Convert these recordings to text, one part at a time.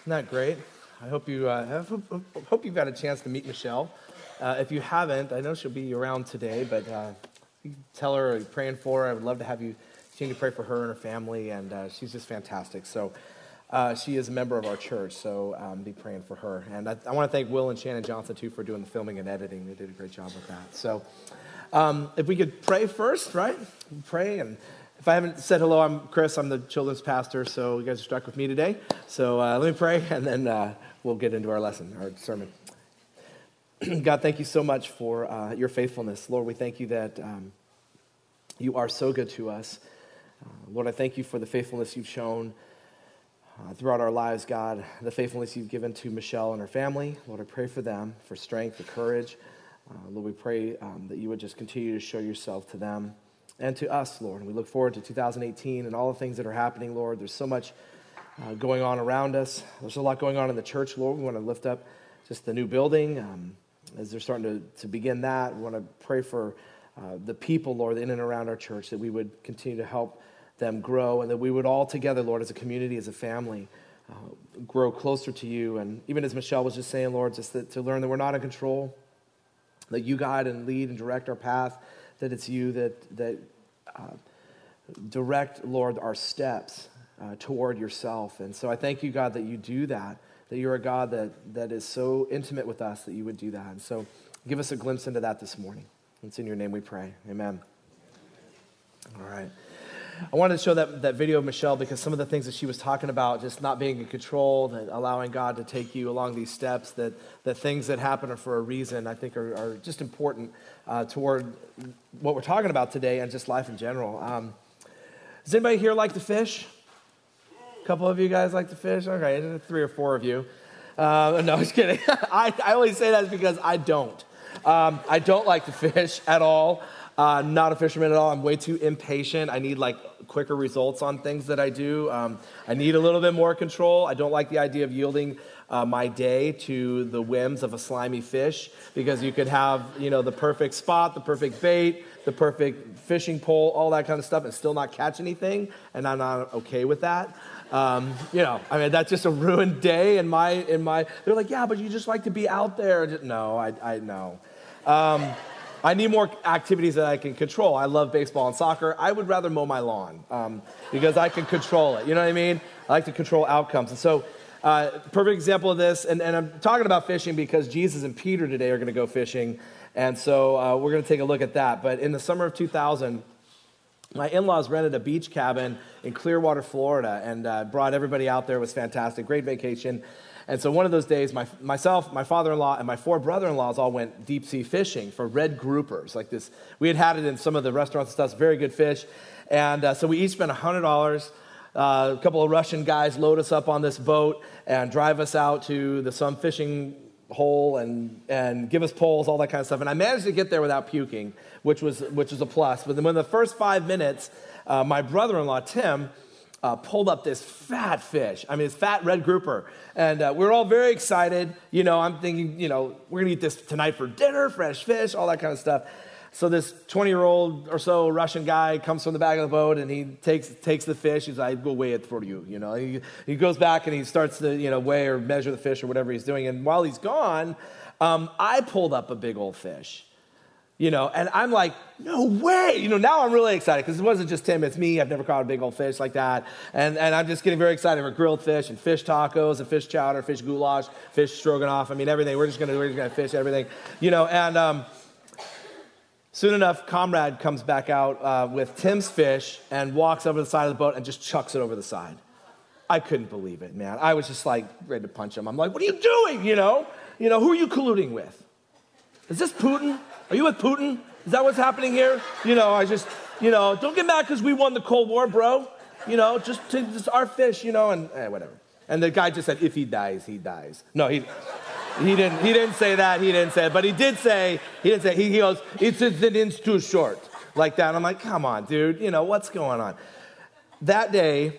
Isn't that great? I hope you uh, have, hope you've had a chance to meet Michelle. Uh, if you haven't, I know she'll be around today, but uh, you tell her you're praying for her. I would love to have you continue to pray for her and her family, and uh, she's just fantastic. So uh, she is a member of our church, so um, be praying for her. And I, I want to thank Will and Shannon Johnson too for doing the filming and editing. They did a great job with that. So um, if we could pray first, right? Pray and if I haven't said hello, I'm Chris. I'm the children's pastor, so you guys are stuck with me today. So uh, let me pray, and then uh, we'll get into our lesson, our sermon. God, thank you so much for uh, your faithfulness. Lord, we thank you that um, you are so good to us. Uh, Lord, I thank you for the faithfulness you've shown uh, throughout our lives, God, the faithfulness you've given to Michelle and her family. Lord, I pray for them, for strength, for courage. Uh, Lord, we pray um, that you would just continue to show yourself to them and to us, Lord. And we look forward to 2018 and all the things that are happening, Lord. There's so much uh, going on around us. There's a lot going on in the church, Lord. We want to lift up just the new building um, as they're starting to, to begin that. We want to pray for uh, the people, Lord, in and around our church, that we would continue to help them grow and that we would all together, Lord, as a community, as a family, uh, grow closer to you. And even as Michelle was just saying, Lord, just that, to learn that we're not in control, that you guide and lead and direct our path that it's you that, that uh, direct, Lord, our steps uh, toward yourself. And so I thank you, God, that you do that, that you're a God that, that is so intimate with us that you would do that. And so give us a glimpse into that this morning. It's in your name we pray. Amen. All right. I wanted to show that, that video of Michelle because some of the things that she was talking about, just not being in control, that allowing God to take you along these steps, that, that things that happen are for a reason, I think are, are just important uh, toward what we're talking about today and just life in general. Um, does anybody here like to fish? A couple of you guys like to fish? Okay, three or four of you. Uh, no, was kidding. I, I only say that because I don't. Um, I don't like to fish at all. Uh, not a fisherman at all. I'm way too impatient. I need like quicker results on things that I do. Um, I need a little bit more control. I don't like the idea of yielding uh, my day to the whims of a slimy fish because you could have you know the perfect spot, the perfect bait, the perfect fishing pole, all that kind of stuff, and still not catch anything. And I'm not okay with that. Um, you know, I mean, that's just a ruined day in my in my. They're like, yeah, but you just like to be out there. No, I I know. Um, I need more activities that I can control. I love baseball and soccer. I would rather mow my lawn um, because I can control it. You know what I mean? I like to control outcomes. And so, uh, perfect example of this, and, and, I'm talking about fishing because Jesus and Peter today are going to go fishing. And so uh, we're going to take a look at that. But in the summer of 2000, my in laws rented a beach cabin in Clearwater, Florida, and uh, brought everybody out there. It was fantastic, great vacation. And so one of those days, my, myself, my father-in-law, and my four brother-in-laws all went deep sea fishing for red groupers, like this. We had had it in some of the restaurants and stuff. very good fish. And uh, so we each spent $100. Uh, a couple of Russian guys load us up on this boat and drive us out to the some fishing hole and, and give us poles, all that kind of stuff. And I managed to get there without puking, which was, which was a plus. But then when the first five minutes, uh, my brother-in-law, Tim, uh, pulled up this fat fish. I mean, this fat red grouper. And uh, we are all very excited. You know, I'm thinking, you know, we're to eat this tonight for dinner, fresh fish, all that kind of stuff. So this 20 year old or so Russian guy comes from the back of the boat and he takes, takes the fish. He's like, go weigh it for you. You know, he, he goes back and he starts to, you know, weigh or measure the fish or whatever he's doing. And while he's gone, um, I pulled up a big old fish you know, and I'm like, no way. You know, now I'm really excited because it wasn't just Tim, it's me. I've never caught a big old fish like that. And, and I'm just getting very excited for grilled fish and fish tacos and fish chowder, fish goulash, fish stroganoff. I mean, everything. We're just gonna, we're just gonna fish everything, you know, and um, soon enough, Comrade comes back out uh, with Tim's fish and walks over the side of the boat and just chucks it over the side. I couldn't believe it, man. I was just like ready to punch him. I'm like, what are you doing? You know, you know, who are you colluding with? Is this Putin? Are you with Putin? Is that what's happening here? You know, I just, you know, don't get mad because we won the Cold War, bro. You know, just, just our fish, you know, and eh, whatever. And the guy just said, if he dies, he dies. No, he, he didn't, he didn't say that. He didn't say it. But he did say, he didn't say, he, he goes, it's an inch too short. Like that. I'm like, come on, dude. You know, what's going on? That day,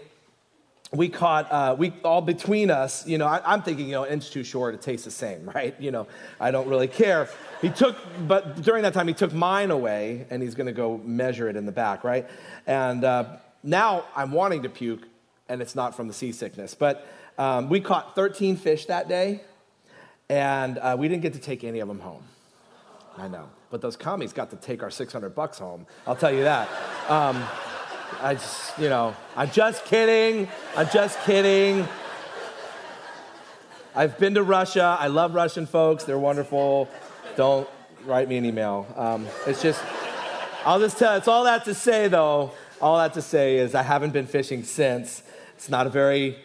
we caught, uh, we all between us, you know, I, am thinking, you know, inch too short, it tastes the same, right? You know, I don't really care. He took, but during that time, he took mine away and he's going to go measure it in the back, right? And uh, now I'm wanting to puke and it's not from the seasickness. But um, we caught 13 fish that day, and uh, we didn't get to take any of them home. I know. But those commies got to take our 600 bucks home. I'll tell you that. Um, I just, you know, I'm just kidding. I'm just kidding. I've been to Russia. I love Russian folks. They're wonderful. Don't write me an email. Um, it's just, I'll just tell, it's all that to say though. All that to say is I haven't been fishing since. It's not a very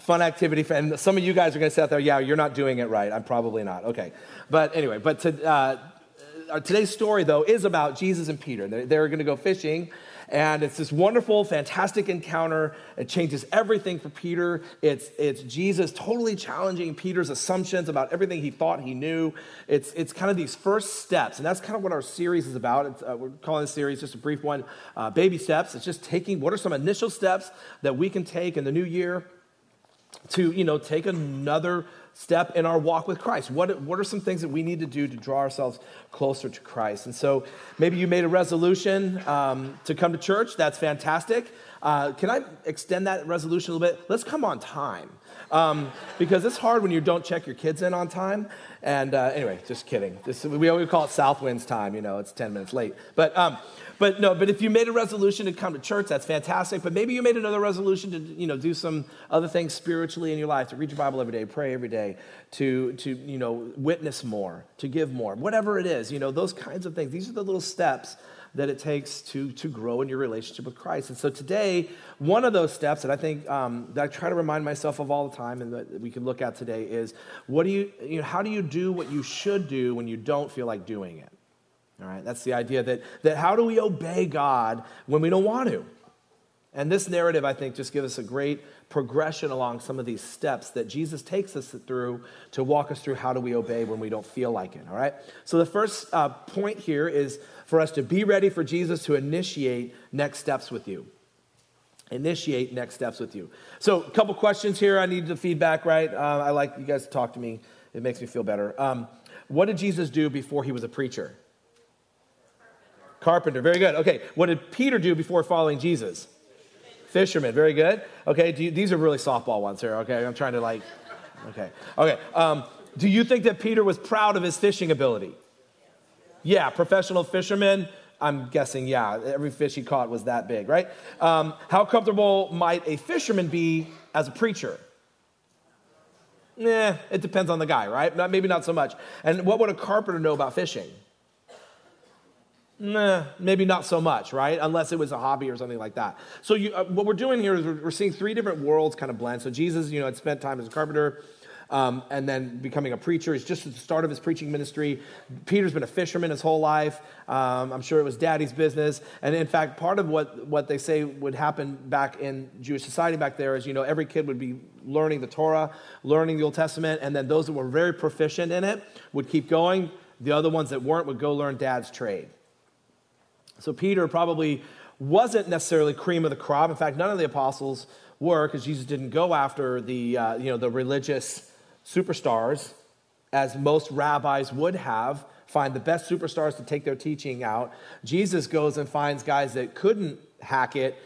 fun activity. For, and some of you guys are going to sit out there, yeah, you're not doing it right. I'm probably not. Okay. But anyway, but to, uh, today's story though is about Jesus and Peter. They're, they're going to go fishing and it's this wonderful, fantastic encounter. It changes everything for Peter. It's, it's Jesus totally challenging Peter's assumptions about everything he thought he knew. It's, it's kind of these first steps, and that's kind of what our series is about. Uh, we're calling this series just a brief one uh, Baby Steps. It's just taking what are some initial steps that we can take in the new year to, you know, take another step in our walk with Christ? What, what are some things that we need to do to draw ourselves closer to Christ? And so maybe you made a resolution um, to come to church. That's fantastic. Uh, can I extend that resolution a little bit? Let's come on time. Um, because it's hard when you don't check your kids in on time. And uh, anyway, just kidding. This, we always call it Southwinds time. You know, it's 10 minutes late. But um, but no, but if you made a resolution to come to church, that's fantastic. But maybe you made another resolution to, you know, do some other things spiritually in your life, to read your Bible every day, pray every day, to, to you know, witness more, to give more, whatever it is, you know, those kinds of things. These are the little steps that it takes to, to grow in your relationship with Christ. And so today, one of those steps that I think um, that I try to remind myself of all the time and that we can look at today is what do you, you know, how do you do what you should do when you don't feel like doing it? All right, that's the idea that, that how do we obey God when we don't want to? And this narrative, I think, just gives us a great progression along some of these steps that Jesus takes us through to walk us through how do we obey when we don't feel like it. All right? So the first uh, point here is for us to be ready for Jesus to initiate next steps with you. Initiate next steps with you. So, a couple questions here. I need the feedback, right? Uh, I like you guys to talk to me, it makes me feel better. Um, what did Jesus do before he was a preacher? Carpenter, very good. Okay, what did Peter do before following Jesus? Fisherman, very good. Okay, you, these are really softball ones here. Okay, I'm trying to like, okay, okay. Um, do you think that Peter was proud of his fishing ability? Yeah, professional fisherman. I'm guessing, yeah, every fish he caught was that big, right? Um, how comfortable might a fisherman be as a preacher? Nah, it depends on the guy, right? Not, maybe not so much. And what would a carpenter know about fishing? Nah, maybe not so much, right? Unless it was a hobby or something like that. So you, uh, what we're doing here is we're, we're, seeing three different worlds kind of blend. So Jesus, you know, had spent time as a carpenter. Um, and then becoming a preacher. He's just at the start of his preaching ministry. Peter's been a fisherman his whole life. Um, I'm sure it was daddy's business. And in fact, part of what, what they say would happen back in Jewish society back there is, you know, every kid would be learning the Torah, learning the Old Testament, and then those that were very proficient in it would keep going. The other ones that weren't would go learn dad's trade. So Peter probably wasn't necessarily cream of the crop. In fact, none of the apostles were because Jesus didn't go after the, uh, you know, the religious superstars as most rabbis would have, find the best superstars to take their teaching out. Jesus goes and finds guys that couldn't hack it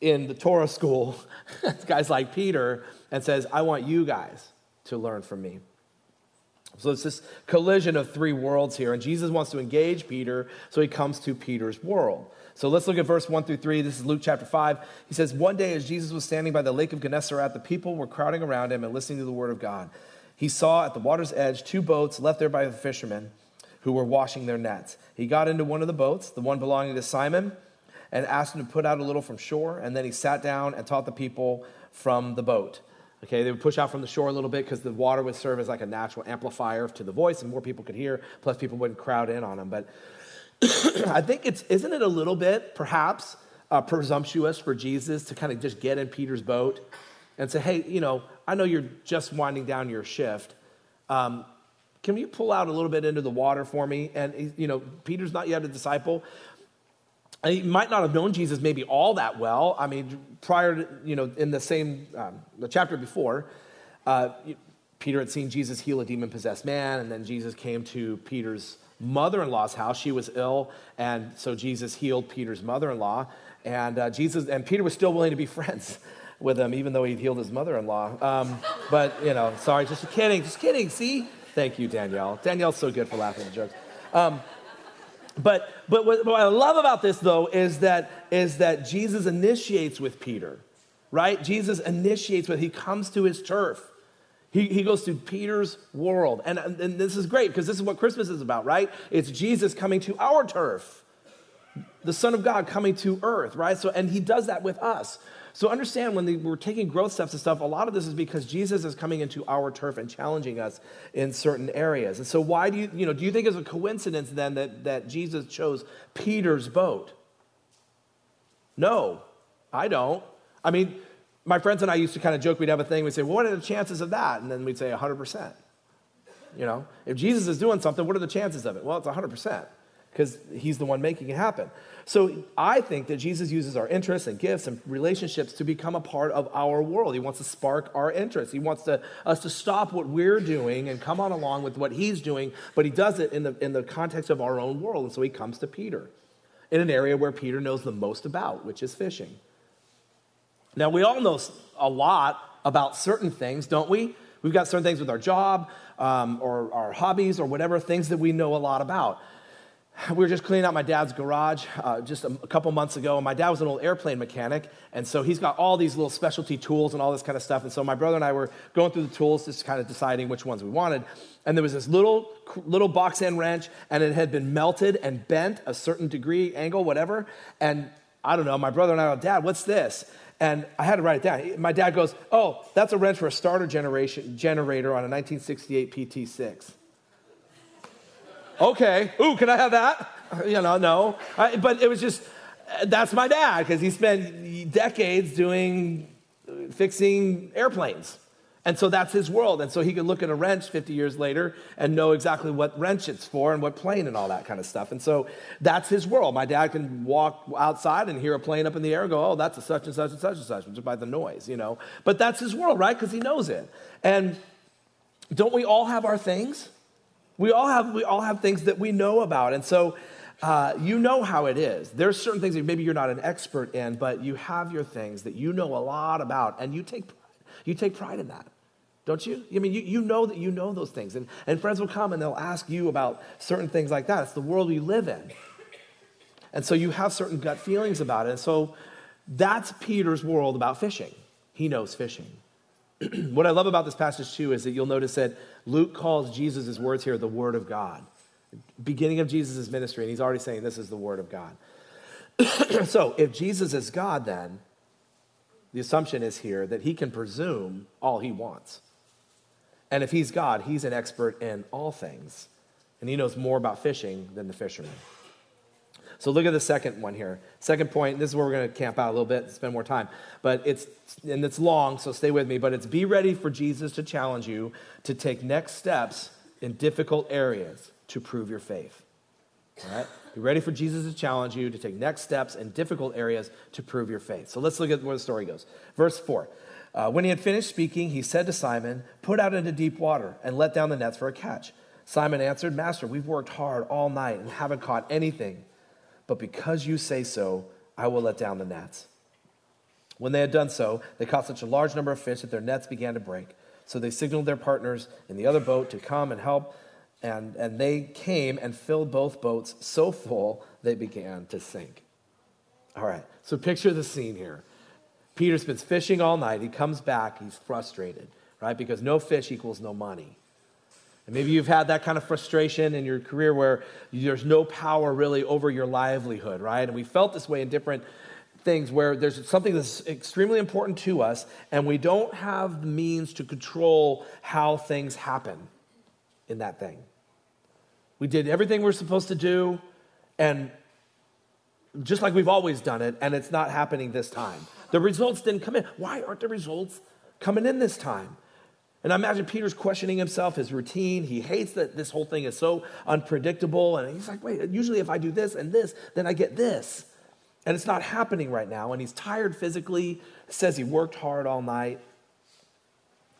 in the Torah school, guys like Peter, and says, I want you guys to learn from me. So it's this collision of three worlds here, and Jesus wants to engage Peter, so he comes to Peter's world. So let's look at verse 1 through 3. This is Luke chapter 5. He says, One day as Jesus was standing by the lake of Gennesaret, the people were crowding around him and listening to the word of God. He saw at the water's edge two boats left there by the fishermen who were washing their nets. He got into one of the boats, the one belonging to Simon, and asked him to put out a little from shore, and then he sat down and taught the people from the boat. Okay, they would push out from the shore a little bit because the water would serve as like a natural amplifier to the voice and more people could hear, plus people wouldn't crowd in on them. But I think it's, isn't it a little bit, perhaps, uh, presumptuous for Jesus to kind of just get in Peter's boat and say, hey, you know, I know you're just winding down your shift. Um, can you pull out a little bit into the water for me? And, you know, Peter's not yet a disciple, he might not have known Jesus maybe all that well. I mean, prior to, you know, in the same, um, the chapter before, uh, Peter had seen Jesus heal a demon possessed man, and then Jesus came to Peter's mother in law's house. She was ill, and so Jesus healed Peter's mother in law. And uh, Jesus and Peter was still willing to be friends. with him, even though he'd healed his mother in law. Um, but, you know, sorry, just kidding, just kidding. See? Thank you, Danielle. Danielle's so good for laughing at jokes. Um, but but what, what, I love about this though is that is that Jesus initiates with Peter, right? Jesus initiates with he comes to his turf. He, he goes to Peter's world. And, and this is great because this is what Christmas is about, right? It's Jesus coming to our turf, the Son of God coming to earth, right? So, and he does that with us. So understand when we're taking growth steps and stuff, a lot of this is because Jesus is coming into our turf and challenging us in certain areas. And so why do you, you know, do you think it's a coincidence then that, that Jesus chose Peter's boat? No, I don't. I mean, my friends and I used to kind of joke, we'd have a thing, we'd say, well, what are the chances of that? And then we'd say 100%. You know, if Jesus is doing something, what are the chances of it? Well, it's 100% because he's the one making it happen. So I think that Jesus uses our interests and gifts and relationships to become a part of our world. He wants to spark our interest. He wants to, us to stop what we're doing and come on along with what he's doing, but he does it in the, in the context of our own world. And so he comes to Peter in an area where Peter knows the most about, which is fishing. Now, we all know a lot about certain things, don't we? We've got certain things with our job um, or our hobbies or whatever, things that we know a lot about. We were just cleaning out my dad's garage uh, just a, a, couple months ago, and my dad was an old airplane mechanic, and so he's got all these little specialty tools and all this kind of stuff. And so my brother and I were going through the tools, just kind of deciding which ones we wanted. And there was this little little box end wrench, and it had been melted and bent a certain degree, angle, whatever. And I don't know. My brother and I were, Dad, what's this? And I had to write it down. My dad goes, Oh, that's a wrench for a starter generation, generator on a 1968 PT6. Okay. Ooh, can I have that? You know, no. I, but it was just, that's my dad because he spent decades doing, fixing airplanes. And so that's his world. And so he could look at a wrench 50 years later and know exactly what wrench it's for and what plane and all that kind of stuff. And so that's his world. My dad can walk outside and hear a plane up in the air and go, oh, that's a such and such and such and such, just by the noise, you know. But that's his world, right? Because he knows it. And don't we all have our things? We all have, we all have things that we know about. And so uh, you know how it is. There's certain things that maybe you're not an expert in, but you have your things that you know a lot about, and you take, you take pride in that. Don't you? I mean, you, you know that you know those things. And, and friends will come and they'll ask you about certain things like that. It's the world we live in. And so you have certain gut feelings about it. And so that's Peter's world about fishing. He knows fishing. what I love about this passage, too, is that you'll notice that Luke calls Jesus' words here the Word of God. Beginning of Jesus' ministry, and he's already saying this is the Word of God. so if Jesus is God, then the assumption is here that he can presume all he wants. And if he's God, he's an expert in all things. And he knows more about fishing than the fishermen. So look at the second one here. Second point, this is where we're going to camp out a little bit, spend more time. But it's and it's long, so stay with me, but it's be ready for Jesus to challenge you to take next steps in difficult areas to prove your faith. All right? Be ready for Jesus to challenge you to take next steps in difficult areas to prove your faith. So let's look at where the story goes. Verse 4. Uh, when he had finished speaking, he said to Simon, Put out into deep water and let down the nets for a catch. Simon answered, Master, we've worked hard all night and haven't caught anything. But because you say so, I will let down the nets. When they had done so, they caught such a large number of fish that their nets began to break. So they signaled their partners in the other boat to come and help. And, and they came and filled both boats so full they began to sink. All right, so picture the scene here. Peter's been fishing all night. He comes back, he's frustrated, right? Because no fish equals no money. And maybe you've had that kind of frustration in your career where there's no power really over your livelihood, right? And we felt this way in different things where there's something that's extremely important to us and we don't have the means to control how things happen in that thing. We did everything we're supposed to do and just like we've always done it, and it's not happening this time. The results didn't come in. Why aren't the results coming in this time? And I imagine Peter's questioning himself, his routine. He hates that this whole thing is so unpredictable. And he's like, wait, usually if I do this and this, then I get this. And it's not happening right now. And he's tired physically, says he worked hard all night.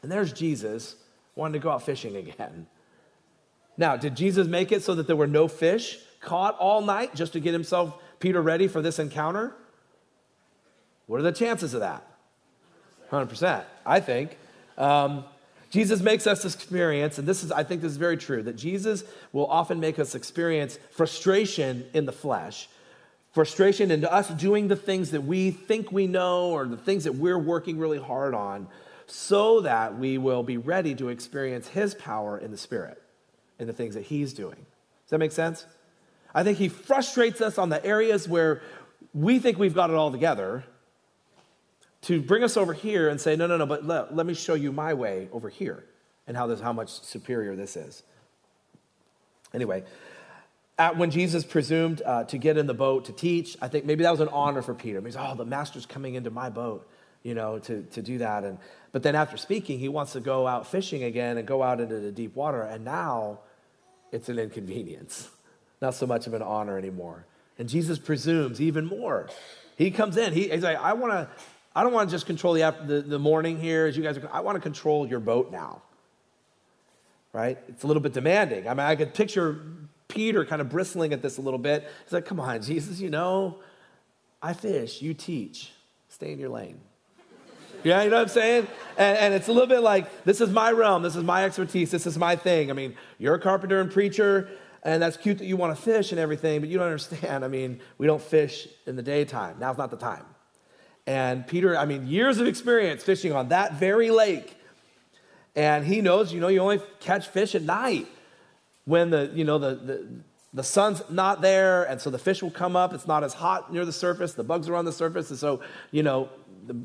And there's Jesus wanting to go out fishing again. Now, did Jesus make it so that there were no fish caught all night just to get himself, Peter, ready for this encounter? What are the chances of that? 100%, I think. Um, Jesus makes us experience, and this is, I think this is very true, that Jesus will often make us experience frustration in the flesh, frustration into us doing the things that we think we know or the things that we're working really hard on, so that we will be ready to experience His power in the Spirit, in the things that He's doing. Does that make sense? I think He frustrates us on the areas where we think we've got it all together to bring us over here and say, no, no, no, but let, let me show you my way over here and how, this, how much superior this is. Anyway, at, when Jesus presumed uh, to get in the boat to teach, I think maybe that was an honor for Peter. He's, oh, the master's coming into my boat, you know, to, to do that. And, but then after speaking, he wants to go out fishing again and go out into the deep water. And now it's an inconvenience, not so much of an honor anymore. And Jesus presumes even more. He comes in, he, he's like, I want to I don't want to just control the, after, the, the morning here as you guys are, I want to control your boat now. Right? It's a little bit demanding. I mean, I could picture Peter kind of bristling at this a little bit. He's like, come on, Jesus, you know, I fish, you teach. Stay in your lane. Yeah, you know what I'm saying? And, and, it's a little bit like, this is my realm, this is my expertise, this is my thing. I mean, you're a carpenter and preacher, and that's cute that you want to fish and everything, but you don't understand. I mean, we don't fish in the daytime. Now's not the time. And Peter, I mean, years of experience fishing on that very lake. And he knows, you know, you only catch fish at night when the, you know, the, the, the sun's not there. And so the fish will come up. It's not as hot near the surface. The bugs are on the surface. And so, you know, the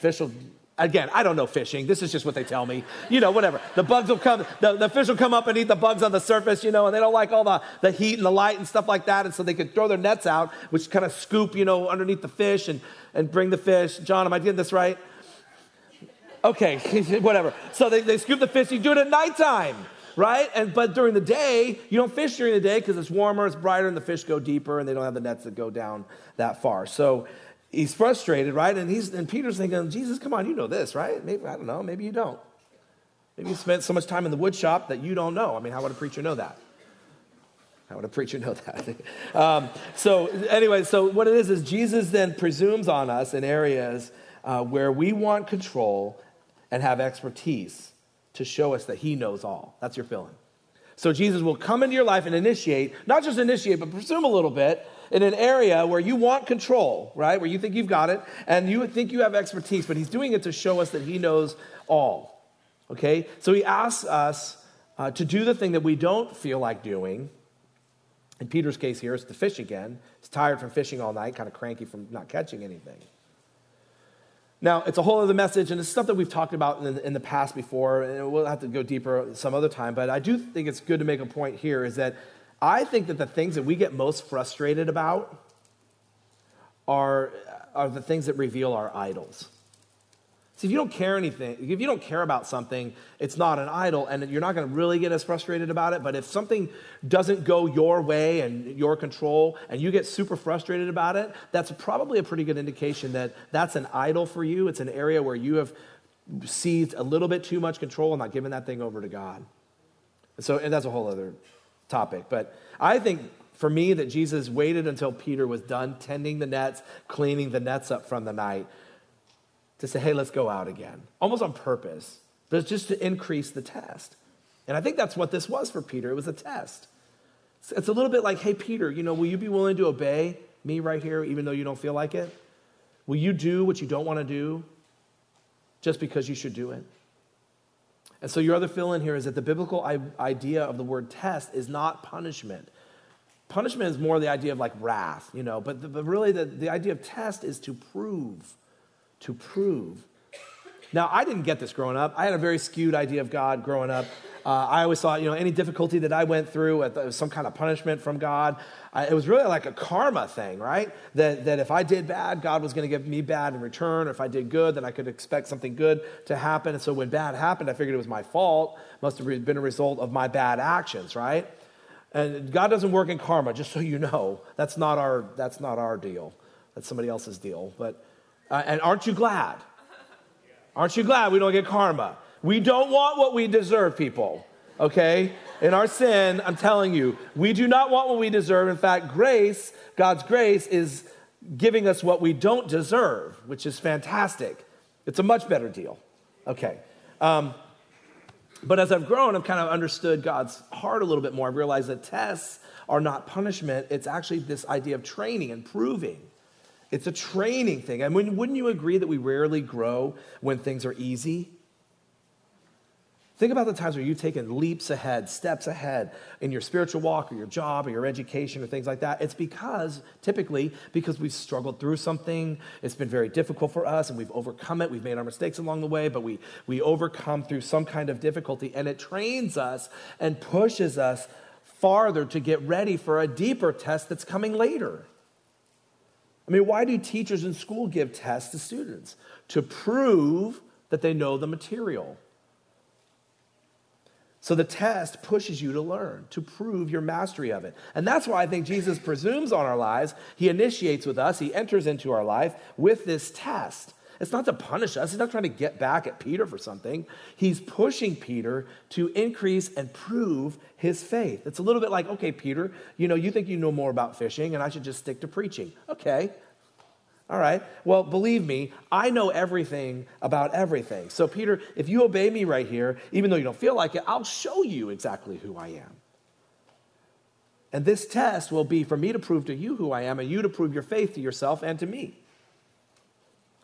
fish will Again, I don't know fishing. This is just what they tell me. You know, whatever. The bugs will come, the, the fish will come up and eat the bugs on the surface, you know, and they don't like all the, the heat and the light and stuff like that. And so they could throw their nets out, which kind of scoop, you know, underneath the fish and, and bring the fish. John, am I getting this right? Okay, whatever. So they, they scoop the fish. You do it at nighttime, right? And but during the day, you don't fish during the day because it's warmer, it's brighter, and the fish go deeper, and they don't have the nets that go down that far. So he's frustrated, right? And he's and Peter's thinking, Jesus, come on, you know this, right? Maybe I don't know, maybe you don't. Maybe you spent so much time in the wood shop that you don't know. I mean, how would a preacher know that? How would a preacher know that? um, so anyway, so what it is is Jesus then presumes on us in areas uh, where we want control and have expertise to show us that He knows all. That's your feeling. So Jesus will come into your life and initiate, not just initiate, but presume a little bit in an area where you want control, right? Where you think you've got it and you think you have expertise, but he's doing it to show us that he knows all. Okay? So he asks us uh, to do the thing that we don't feel like doing. In Peter's case here, it's the fish again. He's tired from fishing all night, kind of cranky from not catching anything. Now, it's a whole other message, and it's stuff that we've talked about in the, in the past before, and we'll have to go deeper some other time, but I do think it's good to make a point here is that I think that the things that we get most frustrated about are, are the things that reveal our idols. See, if you don't care anything, if you don't care about something, it's not an idol, and you're not going to really get as frustrated about it. But if something doesn't go your way and your control, and you get super frustrated about it, that's probably a pretty good indication that that's an idol for you. It's an area where you have seized a little bit too much control and not given that thing over to God. So, and that's a whole other topic. But I think for me that Jesus waited until Peter was done tending the nets, cleaning the nets up from the night, to say, hey, let's go out again, almost on purpose, but just to increase the test. And I think that's what this was for Peter. It was a test. It's a little bit like, hey, Peter, you know, will you be willing to obey me right here, even though you don't feel like it? Will you do what you don't want to do just because you should do it? And so, your other fill in here is that the biblical idea of the word test is not punishment. Punishment is more the idea of like wrath, you know, but, the, but really the, the idea of test is to prove. To prove. Now, I didn't get this growing up. I had a very skewed idea of God growing up. Uh, I always thought, you know, any difficulty that I went through, it was some kind of punishment from God. Uh, it was really like a karma thing, right? That, that if I did bad, God was going to give me bad in return. Or if I did good, then I could expect something good to happen. And so when bad happened, I figured it was my fault. Must have been a result of my bad actions, right? And God doesn't work in karma, just so you know. That's not our, that's not our deal. That's somebody else's deal. But, uh, and aren't you glad? Aren't you glad we don't get karma? We don't want what we deserve, people, okay? In our sin, I'm telling you, we do not want what we deserve. In fact, grace, God's grace, is giving us what we don't deserve, which is fantastic. It's a much better deal. Okay. Um, but as I've grown, I've kind of understood God's heart a little bit more. I've realized that tests are not punishment, it's actually this idea of training and proving. It's a training thing. I mean, wouldn't you agree that we rarely grow when things are easy? Think about the times where you've taken leaps ahead, steps ahead in your spiritual walk or your job or your education or things like that. It's because, typically, because we've struggled through something. It's been very difficult for us and we've overcome it. We've made our mistakes along the way, but we, we overcome through some kind of difficulty and it trains us and pushes us farther to get ready for a deeper test that's coming later. I mean, why do teachers in school give tests to students? To prove that they know the material. So the test pushes you to learn, to prove your mastery of it. And that's why I think Jesus presumes on our lives. He initiates with us, he enters into our life with this test. It's not to punish us, he's not trying to get back at Peter for something. He's pushing Peter to increase and prove his faith. It's a little bit like, okay, Peter, you know, you think you know more about fishing and I should just stick to preaching. Okay, all right. Well, believe me, I know everything about everything. So, Peter, if you obey me right here, even though you don't feel like it, I'll show you exactly who I am. And this test will be for me to prove to you who I am and you to prove your faith to yourself and to me.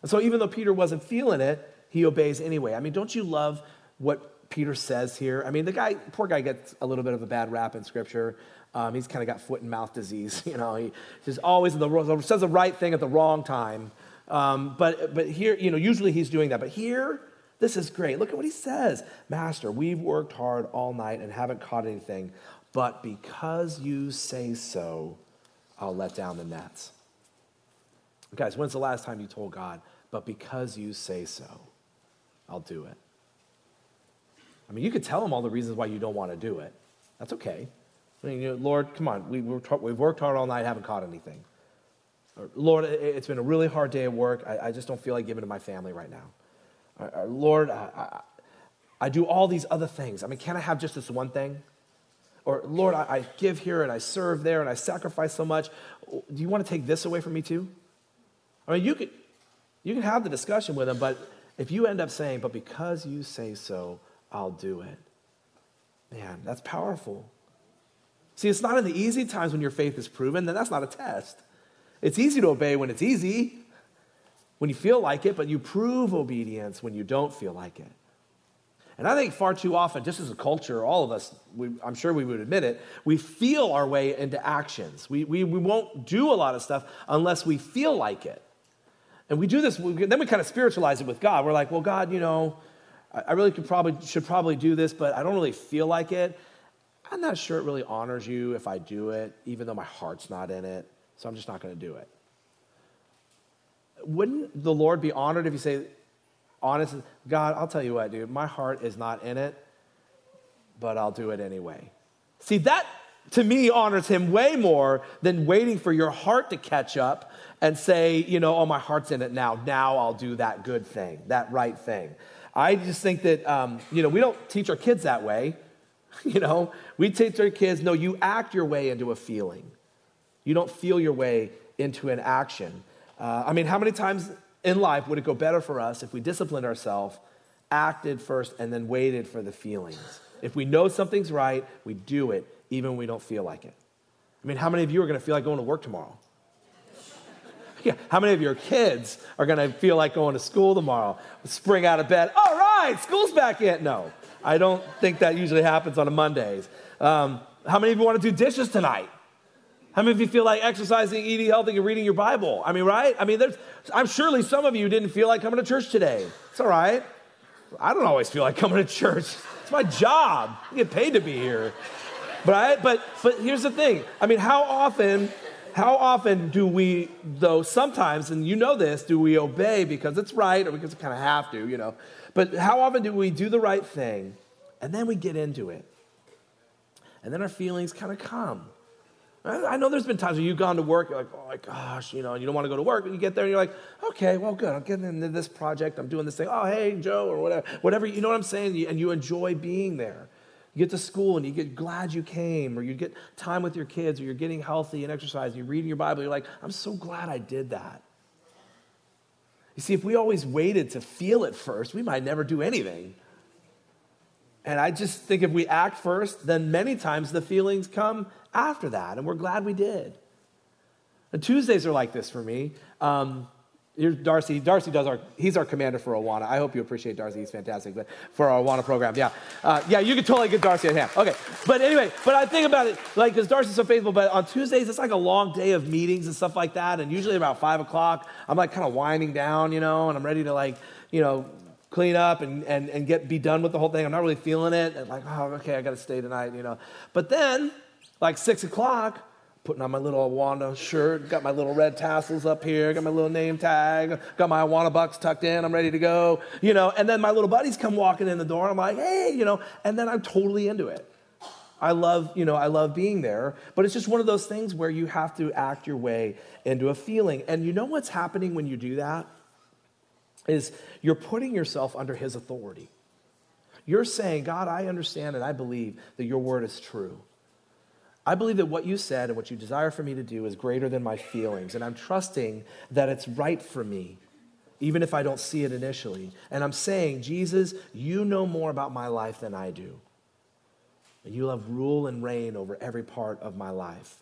And so, even though Peter wasn't feeling it, he obeys anyway. I mean, don't you love what Peter says here? I mean, the guy, poor guy, gets a little bit of a bad rap in Scripture. Um, he's kind of got foot and mouth disease. You know, he just always the, says the right thing at the wrong time. Um, but, but here, you know, usually he's doing that. But here, this is great. Look at what he says Master, we've worked hard all night and haven't caught anything. But because you say so, I'll let down the nets. Guys, when's the last time you told God, but because you say so, I'll do it? I mean, you could tell him all the reasons why you don't want to do it. That's okay. I mean, you know, Lord, come on, we, we've worked hard all night, haven't caught anything. Or, Lord, it's been a really hard day at work. I, I, just don't feel like giving to my family right now. Or, or, Lord, I, I, I, do all these other things. I mean, can I have just this one thing? Or, Lord, I, give here and I serve there and I sacrifice so much. Do you want to take this away from me too? I mean, you could, you can have the discussion with them, but if you end up saying, but because you say so, I'll do it. Man, that's powerful. See, it's not in the easy times when your faith is proven, then that's not a test. It's easy to obey when it's easy, when you feel like it, but you prove obedience when you don't feel like it. And I think far too often, just as a culture, all of us, we, I'm sure we would admit it, we feel our way into actions. We, we, we won't do a lot of stuff unless we feel like it. And we do this, then we kind of spiritualize it with God. We're like, well, God, you know, I, really could probably, should probably do this, but I don't really feel like it. I'm not sure it really honors you if I do it, even though my heart's not in it, so I'm just not going to do it. Wouldn't the Lord be honored if you say, honest, God, I'll tell you what, dude, my heart is not in it, but I'll do it anyway? See, that to me honors him way more than waiting for your heart to catch up and say, you know, oh, my heart's in it now. Now I'll do that good thing, that right thing. I just think that, um, you know, we don't teach our kids that way. You know, we teach our kids, no, you act your way into a feeling. You don't feel your way into an action. Uh, I mean, how many times in life would it go better for us if we disciplined ourselves, acted first, and then waited for the feelings? If we know something's right, we do it, even when we don't feel like it. I mean, how many of you are going to feel like going to work tomorrow? Yeah, how many of your kids are going to feel like going to school tomorrow? Spring out of bed, all right, school's back in. No, I don't think that usually happens on a Mondays. Um, how many of you want to do dishes tonight? How many of you feel like exercising, eating healthy, and reading your Bible? I mean, right? I mean, there's, I'm surely some of you didn't feel like coming to church today. It's all right. I don't always feel like coming to church. It's my job. I get paid to be here. But, but, but here's the thing. I mean, how often, how often do we, though sometimes, and you know this, do we obey because it's right or because we kind of have to, you know? But how often do we do the right thing and then we get into it? And then our feelings kind of come. I know there's been times where you've gone to work, you're like, oh my gosh, you know, and you don't want to go to work, and you get there and you're like, okay, well, good, I'm getting into this project, I'm doing this thing, oh, hey, Joe, or whatever, whatever, you know what I'm saying? And you enjoy being there. You get to school and you get glad you came, or you get time with your kids, or you're getting healthy and exercise, you're reading your Bible, you're like, I'm so glad I did that. You see, if we always waited to feel it first, we might never do anything. And I just think if we act first, then many times the feelings come after that, and we're glad we did. And Tuesdays are like this for me. Um, Here's Darcy. Darcy does our, he's our commander for Awana. I hope you appreciate Darcy. He's fantastic. But for our Awana program, yeah. Uh, yeah, you can totally get Darcy at hand. Okay. But anyway, but I think about it, like, because Darcy's so faithful, but on Tuesdays, it's like a long day of meetings and stuff like that. And usually about five o'clock, I'm like kind of winding down, you know, and I'm ready to like, you know, clean up and, and, and get be done with the whole thing. I'm not really feeling it. And like, oh, okay, I got to stay tonight, you know. But then, like six o'clock, putting on my little Awana shirt, got my little red tassels up here, got my little name tag, got my Awana bucks tucked in, I'm ready to go, you know, and then my little buddies come walking in the door, I'm like, hey, you know, and then I'm totally into it. I love, you know, I love being there, but it's just one of those things where you have to act your way into a feeling. And you know what's happening when you do that? Is you're putting yourself under his authority. You're saying, God, I understand and I believe that your word is true. I believe that what you said and what you desire for me to do is greater than my feelings, and I'm trusting that it's right for me, even if I don't see it initially. And I'm saying, Jesus, you know more about my life than I do. And you'll have rule and reign over every part of my life.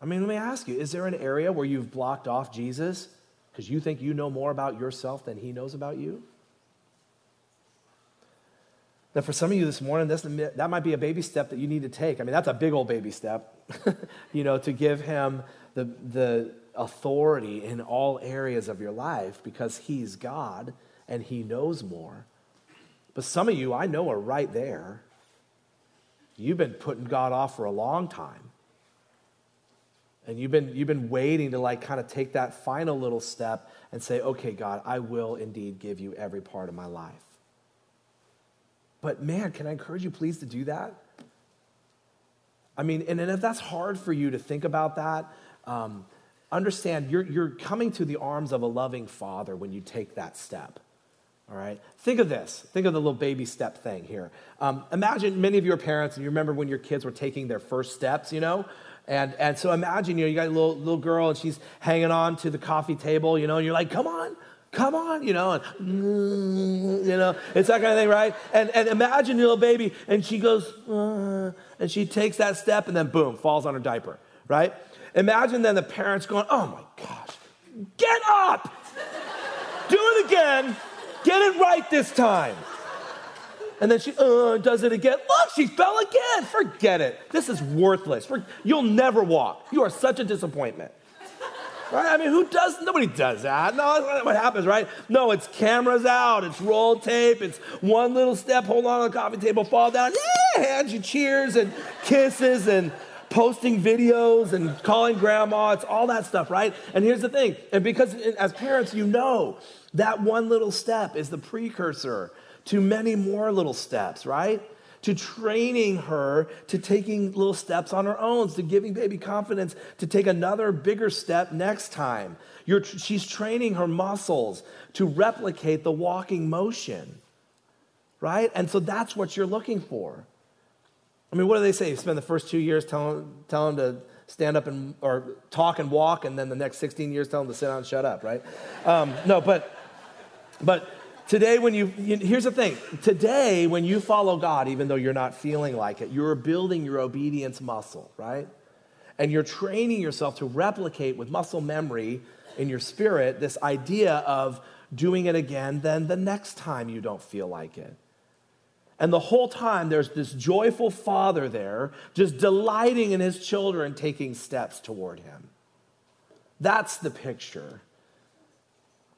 I mean, let me ask you is there an area where you've blocked off Jesus because you think you know more about yourself than he knows about you? That for some of you this morning, this, that might be a baby step that you need to take. I mean, that's a big old baby step, you know, to give him the, the authority in all areas of your life because he's God and he knows more. But some of you, I know, are right there. You've been putting God off for a long time. And you've been, you've been waiting to like kind of take that final little step and say, okay, God, I will indeed give you every part of my life. But man, can I encourage you, please, to do that? I mean, and, and if that's hard for you to think about that, um, understand you're, you're coming to the arms of a loving father when you take that step. All right? Think of this. Think of the little baby step thing here. Um, imagine many of your parents, and you remember when your kids were taking their first steps, you know? And, and so imagine, you know, you got a little, little girl and she's hanging on to the coffee table, you know, and you're like, come on, come on, you know, and, mm, you know, it's that kind of thing, right? And, and imagine little baby, and she goes, uh, and she takes that step, and then boom, falls on her diaper, right? Imagine then the parents going, oh my gosh, get up! Do it again, get it right this time. And then she uh, does it again. Look, she fell again. Forget it. This is worthless. You'll never walk. You are such a disappointment. Right? I mean, who does? Nobody does that. No, that's not what happens, right? No, it's cameras out, it's roll tape, it's one little step, hold on to the coffee table, fall down, yeah, hands you cheers and kisses and posting videos and calling grandma. It's all that stuff, right? And here's the thing, and because as parents, you know that one little step is the precursor to many more little steps, right? To training her to taking little steps on her own, to giving baby confidence to take another bigger step next time. You're, she's training her muscles to replicate the walking motion, right? And so that's what you're looking for. I mean, what do they say? You spend the first two years telling, telling them to stand up and or talk and walk, and then the next 16 years tell them to sit down and shut up, right? Um, no, but but Today, when you, you, here's the thing today, when you follow God, even though you're not feeling like it, you're building your obedience muscle, right? And you're training yourself to replicate with muscle memory in your spirit this idea of doing it again then the next time you don't feel like it. And the whole time, there's this joyful father there, just delighting in his children taking steps toward him. That's the picture.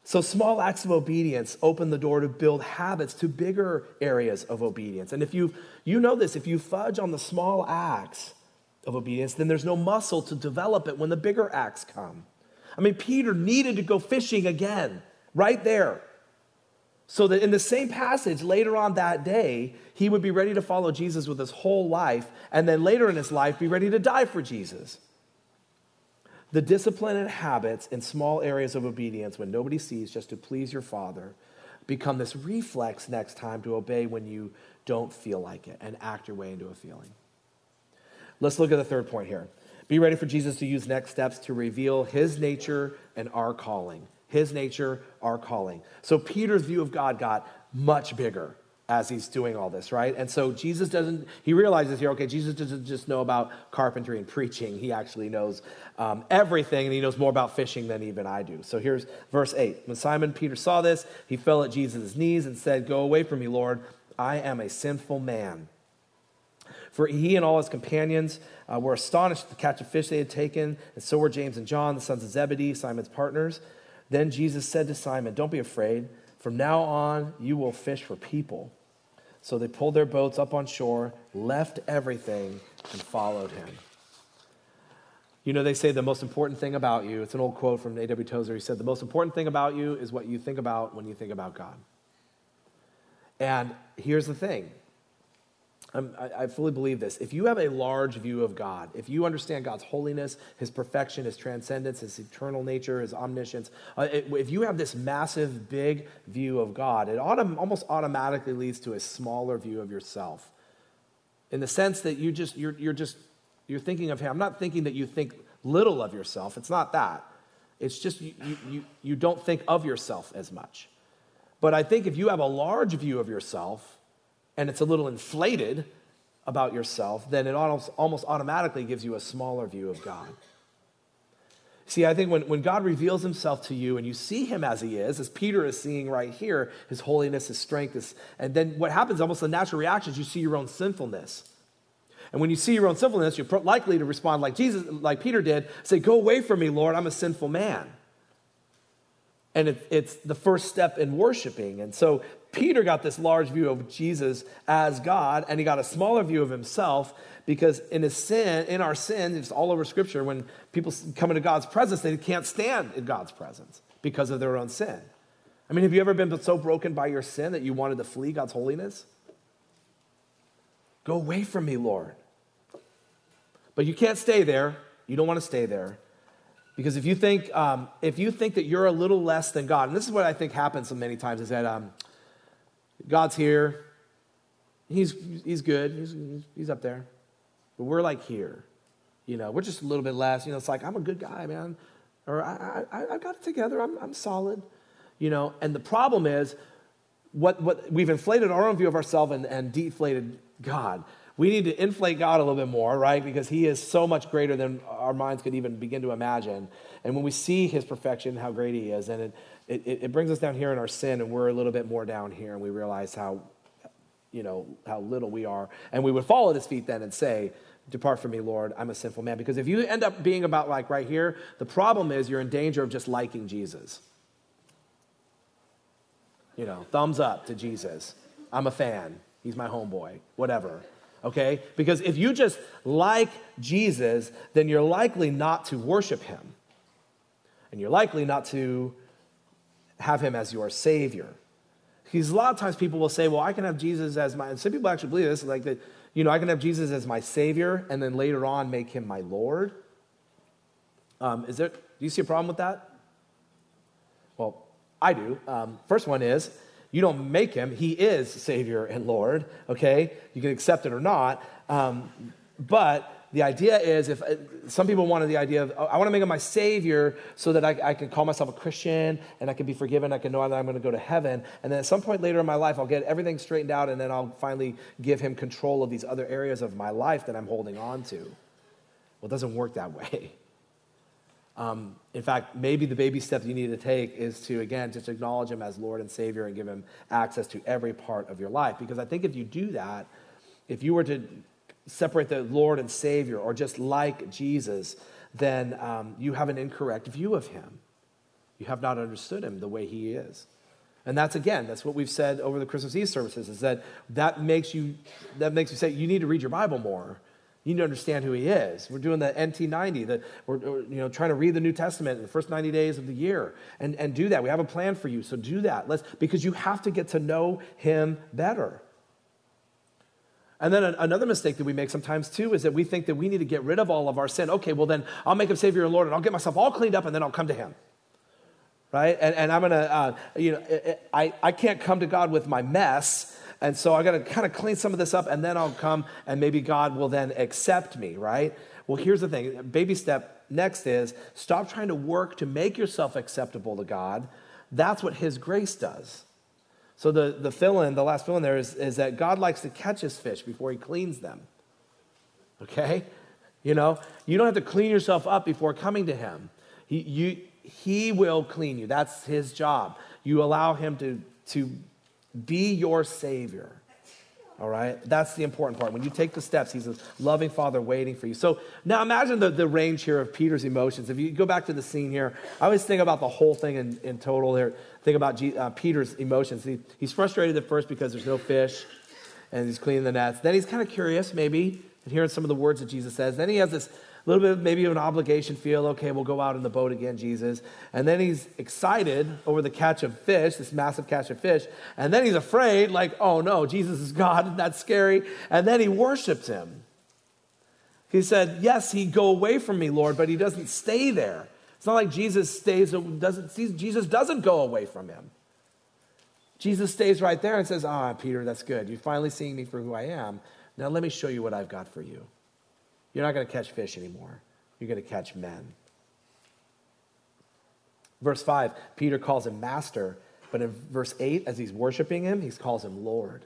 So, small acts of obedience open the door to build habits to bigger areas of obedience. And if you, you know this, if you fudge on the small acts of obedience, then there's no muscle to develop it when the bigger acts come. I mean, Peter needed to go fishing again, right there. So that in the same passage later on that day, he would be ready to follow Jesus with his whole life, and then later in his life, be ready to die for Jesus. The discipline and habits in small areas of obedience when nobody sees just to please your Father become this reflex next time to obey when you don't feel like it and act your way into a feeling. Let's look at the third point here. Be ready for Jesus to use next steps to reveal his nature and our calling his nature, our calling. So Peter's view of God got much bigger as he's doing all this, right? And so Jesus doesn't, he realizes here, okay, Jesus doesn't just know about carpentry and preaching. He actually knows um, everything, and he knows more about fishing than even I do. So here's verse 8. When Simon Peter saw this, he fell at Jesus' knees and said, Go away from me, Lord. I am a sinful man. For he and all his companions uh, were astonished at the catch of fish they had taken, and so were James and John, the sons of Zebedee, Simon's partners. Then Jesus said to Simon, Don't be afraid. From now on, you will fish for people. So they pulled their boats up on shore, left everything, and followed him. You know, they say the most important thing about you, it's an old quote from A.W. Tozer. He said, The most important thing about you is what you think about when you think about God. And here's the thing I, I fully believe this. If you have a large view of God, if you understand God's holiness, His perfection, His transcendence, His eternal nature, His omniscience, uh, it, if you have this massive, big view of God, it autom- almost automatically leads to a smaller view of yourself. In the sense that you just, you're, you're just, you're thinking of Him. I'm not thinking that you think little of yourself. It's not that. It's just you, you, you don't think of yourself as much. But I think if you have a large view of yourself, and it's a little inflated about yourself, then it almost, automatically gives you a smaller view of God. See, I think when, when God reveals himself to you and you see him as he is, as Peter is seeing right here, his holiness, his strength, his, and then what happens, almost the natural reaction is you see your own sinfulness. And when you see your own sinfulness, you're likely to respond like Jesus, like Peter did, say, Go away from me, Lord, I'm a sinful man. And it, it's the first step in worshiping. And so Peter got this large view of Jesus as God, and he got a smaller view of himself because in his sin, in our sin, it's all over Scripture. When people come into God's presence, they can't stand in God's presence because of their own sin. I mean, have you ever been so broken by your sin that you wanted to flee God's holiness? Go away from me, Lord. But you can't stay there. You don't want to stay there. Because if you think, um, if you think that you're a little less than God, and this is what I think happens so many times, is that um, God's here. He's, he's good. He's, he's up there. But we're like here. You know, we're just a little bit less. You know, it's like, I'm a good guy, man. Or I, I, I got it together. I'm, I'm solid. You know, and the problem is what, what we've inflated our own view of ourselves and, and deflated God. We need to inflate God a little bit more, right? Because He is so much greater than our minds could even begin to imagine. And when we see His perfection, how great He is, and it, it, it brings us down here in our sin, and we're a little bit more down here, and we realize how, you know, how little we are. And we would fall at his feet then and say, Depart from me, Lord, I'm a sinful man. Because if you end up being about like right here, the problem is you're in danger of just liking Jesus. You know, thumbs up to Jesus. I'm a fan. He's my homeboy, whatever. Okay? Because if you just like Jesus, then you're likely not to worship him. And you're likely not to have him as your savior. Because a lot of times people will say, well, I can have Jesus as my, and some people actually believe this, like that, you know, I can have Jesus as my savior and then later on make him my Lord. Um, is there, do you see a problem with that? Well, I do. Um, first one is, you don't make him, he is Savior and Lord, okay? You can accept it or not. Um, but the idea is if uh, some people wanted the idea of, oh, I want to make him my savior so that I, I, can call myself a Christian and I can be forgiven. I can know that I'm going to go to heaven. And then at some point later in my life, I'll get everything straightened out and then I'll finally give him control of these other areas of my life that I'm holding on to. Well, it doesn't work that way. Um, in fact, maybe the baby step you need to take is to, again, just acknowledge him as Lord and Savior and give him access to every part of your life. Because I think if you do that, if you were to separate the Lord and Savior or just like Jesus, then um, you have an incorrect view of him. You have not understood him the way he is. And that's again, that's what we've said over the Christmas Eve services, is that that makes you that makes you say you need to read your Bible more. You need to understand who he is. We're doing the NT90, that we're, you know, trying to read the New Testament in the first 90 days of the year and, and do that. We have a plan for you, so do that. Let's, because you have to get to know him better. And then another mistake that we make sometimes too is that we think that we need to get rid of all of our sin. Okay, well then I'll make him Savior and Lord and I'll get myself all cleaned up and then I'll come to him. Right? And, and I'm to, uh, you know, I, I can't come to God with my mess. And so I got to kind of clean some of this up, and then I'll come, and maybe God will then accept me, right? Well, here's the thing baby step next is stop trying to work to make yourself acceptable to God. That's what His grace does. So the, the fill in, the last fill in there is, is that God likes to catch his fish before he cleans them. Okay? You know, you don't have to clean yourself up before coming to him. He, you, he will clean you. That's his job. You allow him to, to be your savior. All right? That's the important part. When you take the steps, he's a loving father waiting for you. So now imagine the, the range here of Peter's emotions. If you go back to the scene here, I always think about the whole thing in, in total here. Think about G, uh, Peter's emotions. He, he's frustrated at first because there's no fish and he's cleaning the nets. Then he's kind of curious, maybe, and hearing some of the words that Jesus says. Then he has this a little bit maybe of an obligation feel okay we'll go out in the boat again jesus. And then he's excited over the catch of fish this massive catch of fish. And then he's afraid like oh no jesus is god that's scary? And then he worships him. He said yes he go away from me lord but he doesn't stay there. It's not like jesus stays doesn't jesus doesn't go away from him. Jesus stays right there and says ah peter that's good. You're finally seeing me for who i am. Now let me show you what i've got for you you're not going to catch fish anymore. You're going to catch men. Verse 5, Peter calls him master, but in verse 8, as he's worshiping him, he calls him Lord.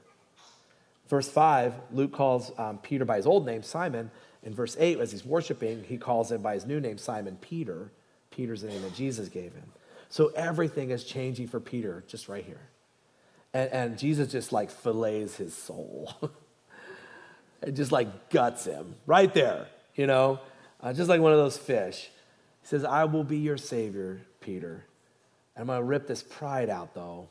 Verse 5, Luke calls um, Peter by his old name, Simon. In verse 8, as he's worshiping, he calls him by his new name, Simon Peter. Peter's the name that Jesus gave him. So everything is changing for Peter just right here. And, and Jesus just like fillets his soul. It just like guts him right there, you know, uh, just like one of those fish. He says, I will be your savior, Peter. I'm going to rip this pride out, though.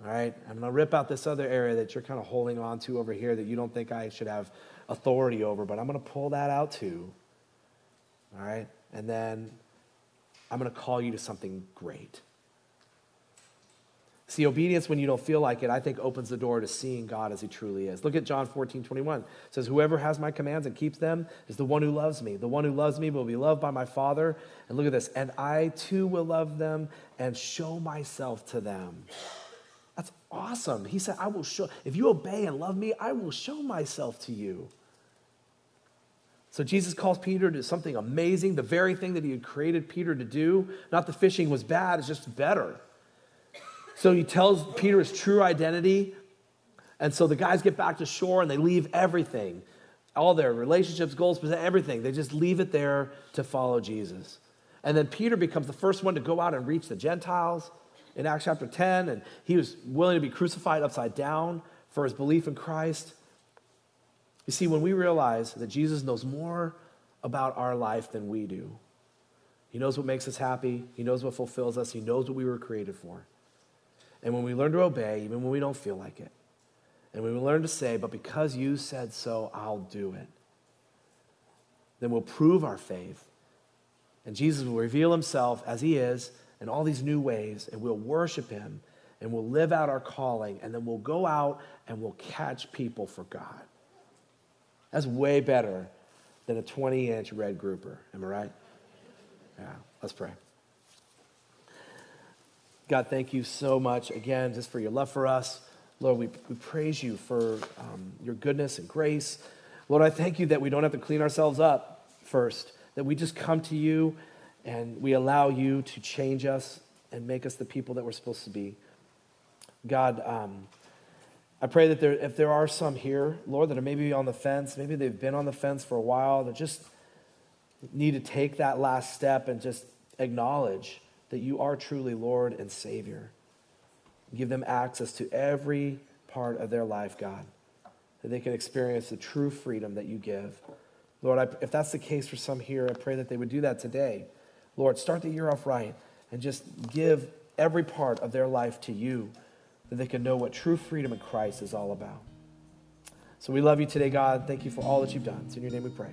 All right? I'm going to rip out this other area that you're kind of holding on to over here that you don't think I should have authority over, but I'm going to pull that out too. All right? And then I'm going to call you to something great. See, obedience when you don't feel like it, I think opens the door to seeing God as he truly is. Look at John 14, 21. It says, Whoever has my commands and keeps them is the one who loves me. The one who loves me will be loved by my Father. And look at this, and I too will love them and show myself to them. That's awesome. He said, I will show, if you obey and love me, I will show myself to you. So Jesus calls Peter to something amazing, the very thing that he had created Peter to do. Not the fishing was bad, it's just better. So he tells Peter his true identity. And so the guys get back to shore and they leave everything all their relationships, goals, everything. They just leave it there to follow Jesus. And then Peter becomes the first one to go out and reach the Gentiles in Acts chapter 10. And he was willing to be crucified upside down for his belief in Christ. You see, when we realize that Jesus knows more about our life than we do, he knows what makes us happy, he knows what fulfills us, he knows what we were created for. And when we learn to obey, even when we don't feel like it, and when we learn to say, but because you said so, I'll do it, then we'll prove our faith. And Jesus will reveal himself as he is in all these new ways, and we'll worship him, and we'll live out our calling, and then we'll go out and we'll catch people for God. That's way better than a 20 inch red grouper. Am I right? Yeah, let's pray. God, thank you so much again just for your love for us. Lord, we, we praise you for um, your goodness and grace. Lord, I thank you that we don't have to clean ourselves up first, that we just come to you and we allow you to change us and make us the people that we're supposed to be. God, um, I pray that there, if there are some here, Lord, that are maybe on the fence, maybe they've been on the fence for a while, that just need to take that last step and just acknowledge that you are truly Lord and Savior. Give them access to every part of their life, God, that they can experience the true freedom that you give. Lord, I, if that's the case for some here, I pray that they would do that today. Lord, start the year off right and just give every part of their life to you that they can know what true freedom in Christ is all about. So we love you today, God. Thank you for all that you've done. It's in your name we pray.